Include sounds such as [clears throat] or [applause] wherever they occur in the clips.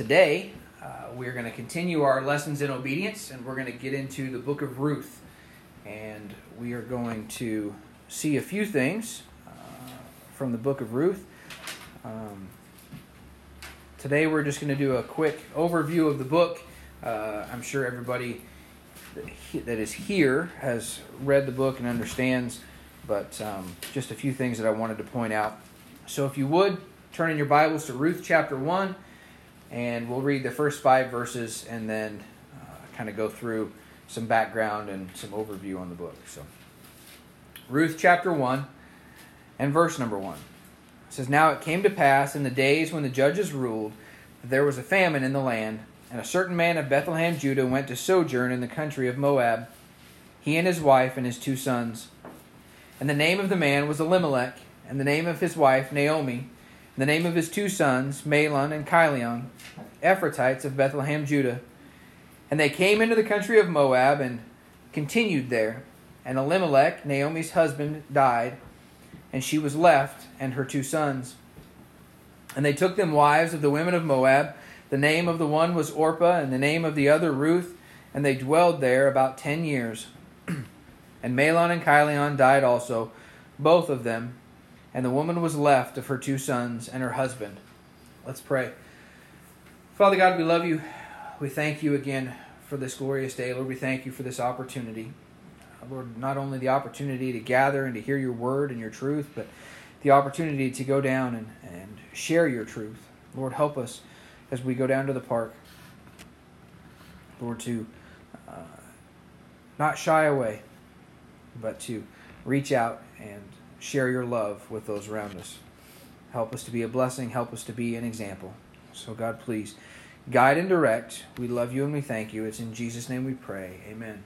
today uh, we're going to continue our lessons in obedience and we're going to get into the book of Ruth. And we are going to see a few things uh, from the book of Ruth. Um, today we're just going to do a quick overview of the book. Uh, I'm sure everybody that is here has read the book and understands, but um, just a few things that I wanted to point out. So if you would, turn in your Bibles to Ruth chapter 1 and we'll read the first five verses and then uh, kind of go through some background and some overview on the book. So, Ruth chapter 1 and verse number 1 it says, Now it came to pass in the days when the judges ruled that there was a famine in the land, and a certain man of Bethlehem, Judah, went to sojourn in the country of Moab, he and his wife and his two sons. And the name of the man was Elimelech, and the name of his wife Naomi the name of his two sons, Mahlon and Chilion, Ephrathites of Bethlehem, Judah. And they came into the country of Moab and continued there. And Elimelech, Naomi's husband, died, and she was left, and her two sons. And they took them wives of the women of Moab. The name of the one was Orpah, and the name of the other Ruth, and they dwelled there about ten years. [clears throat] and Mahlon and Chilion died also, both of them, and the woman was left of her two sons and her husband. Let's pray. Father God, we love you. We thank you again for this glorious day. Lord, we thank you for this opportunity. Lord, not only the opportunity to gather and to hear your word and your truth, but the opportunity to go down and, and share your truth. Lord, help us as we go down to the park. Lord, to uh, not shy away, but to reach out and share your love with those around us. Help us to be a blessing. Help us to be an example. So, God, please guide and direct. We love you and we thank you. It's in Jesus' name we pray. Amen.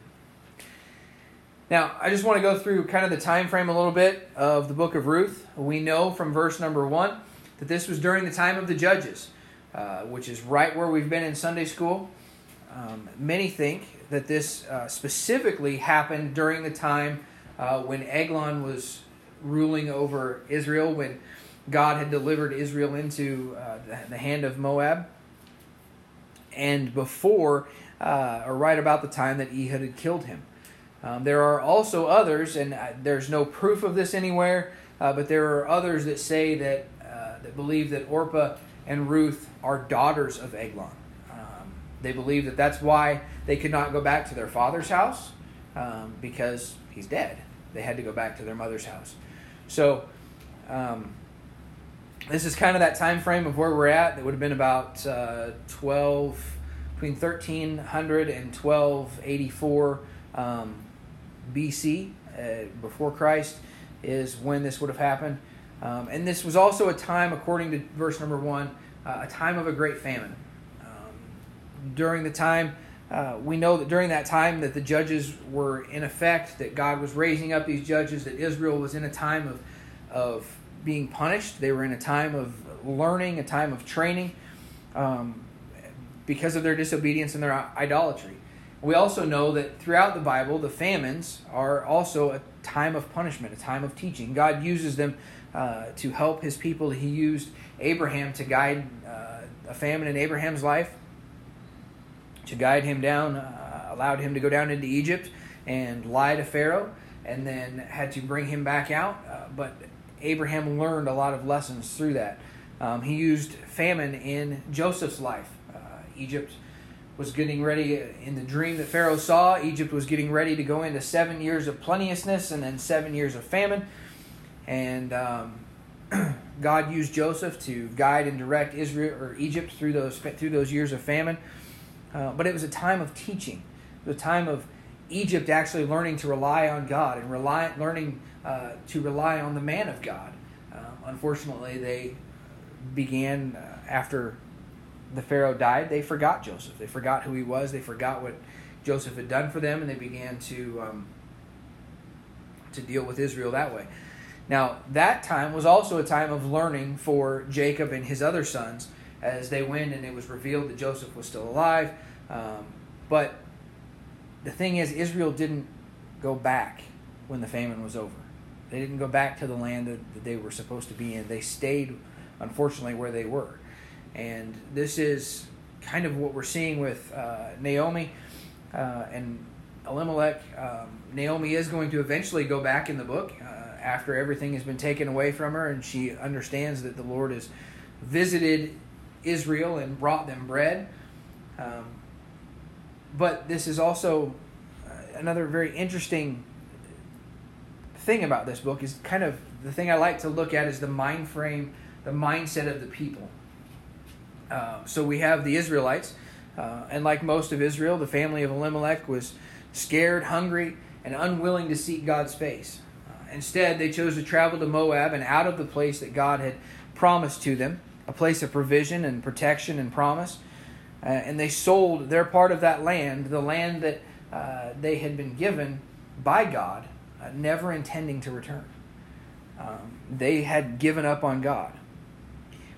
Now, I just want to go through kind of the time frame a little bit of the book of Ruth. We know from verse number one that this was during the time of the judges, uh, which is right where we've been in Sunday school. Um, many think that this uh, specifically happened during the time uh, when Eglon was ruling over Israel when God had delivered Israel into uh, the, hand of Moab, and before uh, or right about the time that Ehud had killed him. Um, there are also others, and uh, there's no proof of this anywhere, uh, but there are others that say that uh, that believe that Orpah and Ruth are daughters of Eglon. Um, they believe that that's why they could not go back to their father's house um, because he's dead. They had to go back to their mother's house. So, um, this is kind of that time frame of where we're at. It would have been about uh, 12, between 1300 and 1284 um, BC, uh, before Christ, is when this would have happened. Um, and this was also a time, according to verse number one, uh, a time of a great famine. Um, during the time, uh, we know that during that time that the judges were in effect, that God was raising up these judges, that Israel was in a time of, of being punished. They were in a time of learning, a time of training um, because of their disobedience and their idolatry. We also know that throughout the Bible, the famines are also a time of punishment, a time of teaching. God uses them uh, to help his people. He used Abraham to guide uh, a famine in Abraham's life to guide him down, uh, allowed him to go down into Egypt and lie to Pharaoh, and then had to bring him back out. Uh, but Abraham learned a lot of lessons through that. Um, he used famine in Joseph's life. Uh, Egypt was getting ready in the dream that Pharaoh saw. Egypt was getting ready to go into seven years of plenteousness and then seven years of famine. And um, [clears throat] God used Joseph to guide and direct Israel or Egypt through those through those years of famine. Uh, but it was a time of teaching. the time of Egypt actually learning to rely on God and rely, learning uh, to rely on the man of God. Uh, unfortunately, they began uh, after the Pharaoh died, they forgot Joseph. They forgot who he was. They forgot what Joseph had done for them, and they began to um, to deal with Israel that way. Now, that time was also a time of learning for Jacob and his other sons as they went and it was revealed that Joseph was still alive. Um, but the thing is, Israel didn't go back when the famine was over. They didn't go back to the land that, that they were supposed to be in. They stayed, unfortunately, where they were. And this is kind of what we're seeing with uh, Naomi uh, and Elimelech. Um, Naomi is going to eventually go back in the book uh, after everything has been taken away from her, and she understands that the Lord has visited Israel and brought them bread. Um, but this is also uh, another very interesting thing about this book is kind of the thing I like to look at is the mind frame, the mindset of the people. Uh, so we have the Israelites, uh, and like most of Israel, the family of Elimelech was scared, hungry, and unwilling to seek God's face. Uh, instead, they chose to travel to Moab and out of the place that God had promised to them, a place of provision and protection and promise. Uh, and they sold their part of that land, the land that uh, they had been given by God, uh, never intending to return. Um, they had given up on God.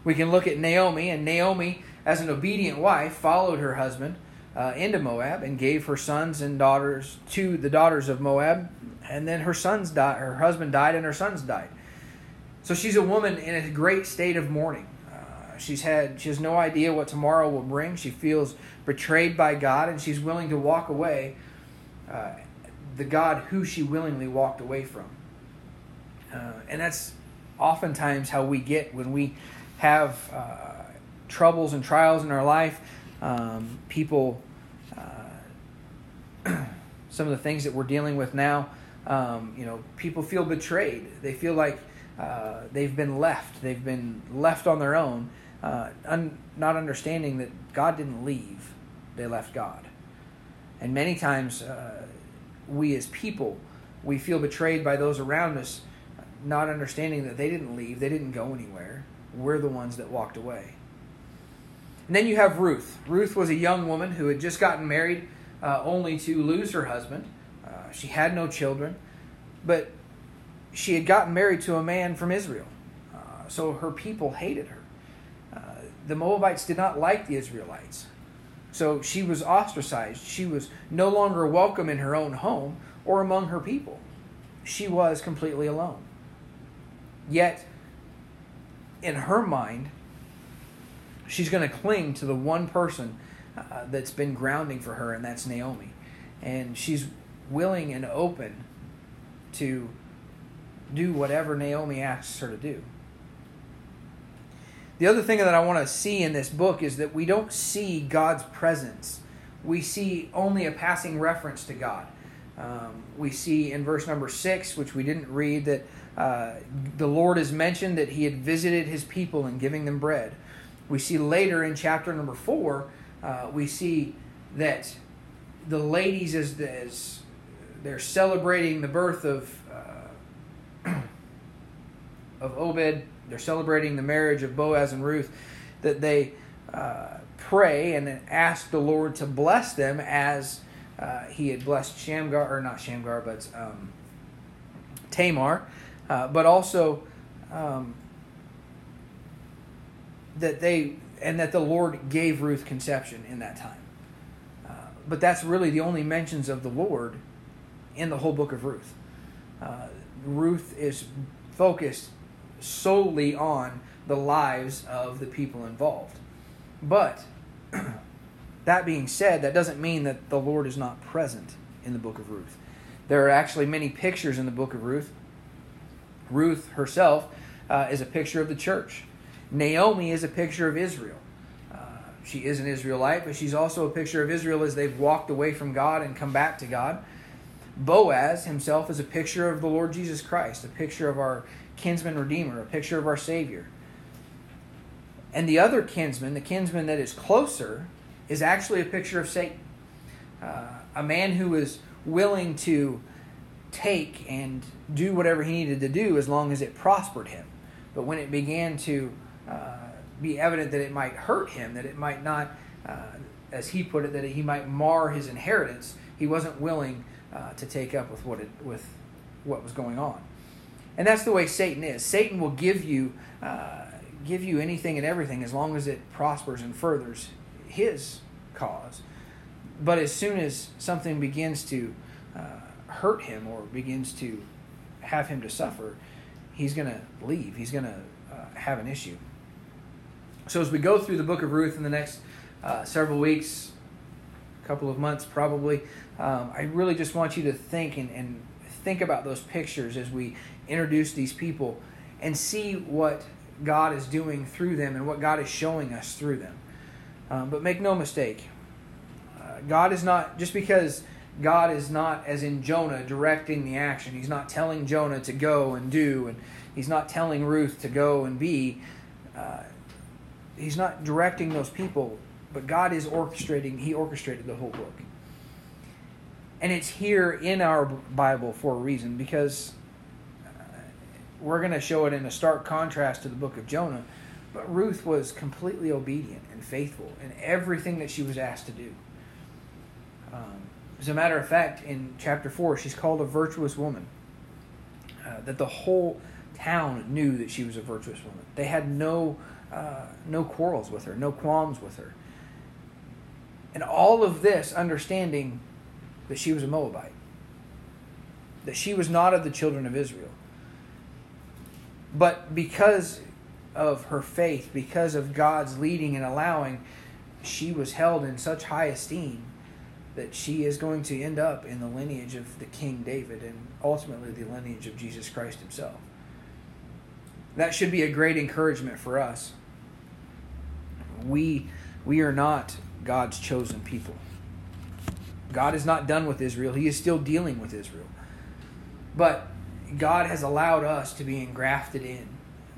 We can look at Naomi, and Naomi, as an obedient wife, followed her husband uh, into Moab and gave her sons and daughters to the daughters of Moab. And then her sons died, her husband died, and her sons died. So she's a woman in a great state of mourning. She's had she has no idea what tomorrow will bring. She feels betrayed by God, and she's willing to walk away. Uh, the God who she willingly walked away from. Uh, and that's oftentimes how we get when we have uh, troubles and trials in our life. Um, people, uh, [clears throat] some of the things that we're dealing with now, um, you know, people feel betrayed. They feel like uh, they've been left. They've been left on their own, uh, un- not understanding that God didn't leave. They left God. And many times, uh, we as people, we feel betrayed by those around us, not understanding that they didn't leave, they didn't go anywhere. We're the ones that walked away. And then you have Ruth. Ruth was a young woman who had just gotten married uh, only to lose her husband. Uh, she had no children, but she had gotten married to a man from Israel. Uh, so her people hated her. The Moabites did not like the Israelites. So she was ostracized. She was no longer welcome in her own home or among her people. She was completely alone. Yet, in her mind, she's going to cling to the one person uh, that's been grounding for her, and that's Naomi. And she's willing and open to do whatever Naomi asks her to do. The other thing that I want to see in this book is that we don't see God's presence. We see only a passing reference to God. Um, we see in verse number six, which we didn't read, that uh, the Lord has mentioned that He had visited His people and giving them bread. We see later in chapter number four, uh, we see that the ladies, as, as they're celebrating the birth of of Obed, they're celebrating the marriage of Boaz and Ruth, that they uh, pray and ask the Lord to bless them as uh, he had blessed Shamgar, or not Shamgar, but um, Tamar, uh, but also um, that they, and that the Lord gave Ruth conception in that time. Uh, but that's really the only mentions of the Lord in the whole book of Ruth. Uh, Ruth is focused solely on the lives of the people involved. But [clears throat] that being said, that doesn't mean that the Lord is not present in the book of Ruth. There are actually many pictures in the book of Ruth. Ruth herself uh, is a picture of the church. Naomi is a picture of Israel. Uh, she is an Israelite, but she's also a picture of Israel as they've walked away from God and come back to God. Boaz himself is a picture of the Lord Jesus Christ, a picture of our kinsman redeemer, a picture of our Savior. And the other kinsman, the kinsman that is closer, is actually a picture of Satan. Uh, a man who is willing to take and do whatever he needed to do as long as it prospered him. But when it began to uh, be evident that it might hurt him, that it might not, uh, as he put it, that he might mar his inheritance, he wasn't willing uh, to take up with what it, with what was going on. And that's the way Satan is. Satan will give you uh, give you anything and everything as long as it prospers and furthers his cause. But as soon as something begins to uh, hurt him or begins to have him to suffer, he's going to leave. He's going to uh, have an issue. So as we go through the book of Ruth in the next uh, several weeks, couple of months probably, um, I really just want you to think and, and think about those pictures as we introduce these people and see what God is doing through them and what God is showing us through them. Um, but make no mistake, uh, God is not, just because God is not, as in Jonah, directing the action, He's not telling Jonah to go and do, and He's not telling Ruth to go and be. Uh, he's not directing those people, but God is orchestrating, He orchestrated the whole book. And it's here in our Bible for a reason because we're going to show it in a stark contrast to the book of Jonah. But Ruth was completely obedient and faithful in everything that she was asked to do. Um, as a matter of fact, in chapter 4, she's called a virtuous woman. Uh, that the whole town knew that she was a virtuous woman. They had no, uh, no quarrels with her, no qualms with her. And all of this understanding that she was a Moabite, that she was not of the children of Israel. But because of her faith, because of God's leading and allowing, she was held in such high esteem that she is going to end up in the lineage of the King David and ultimately the lineage of Jesus Christ himself. That should be a great encouragement for us. We, we are not God's chosen people. God is not done with Israel, He is still dealing with Israel. But God has allowed us to be engrafted in,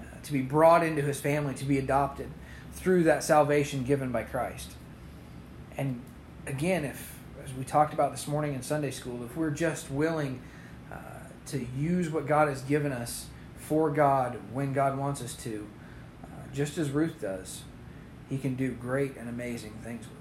uh, to be brought into His family, to be adopted through that salvation given by Christ. And again, if, as we talked about this morning in Sunday school, if we're just willing uh, to use what God has given us for God when God wants us to, uh, just as Ruth does, He can do great and amazing things with.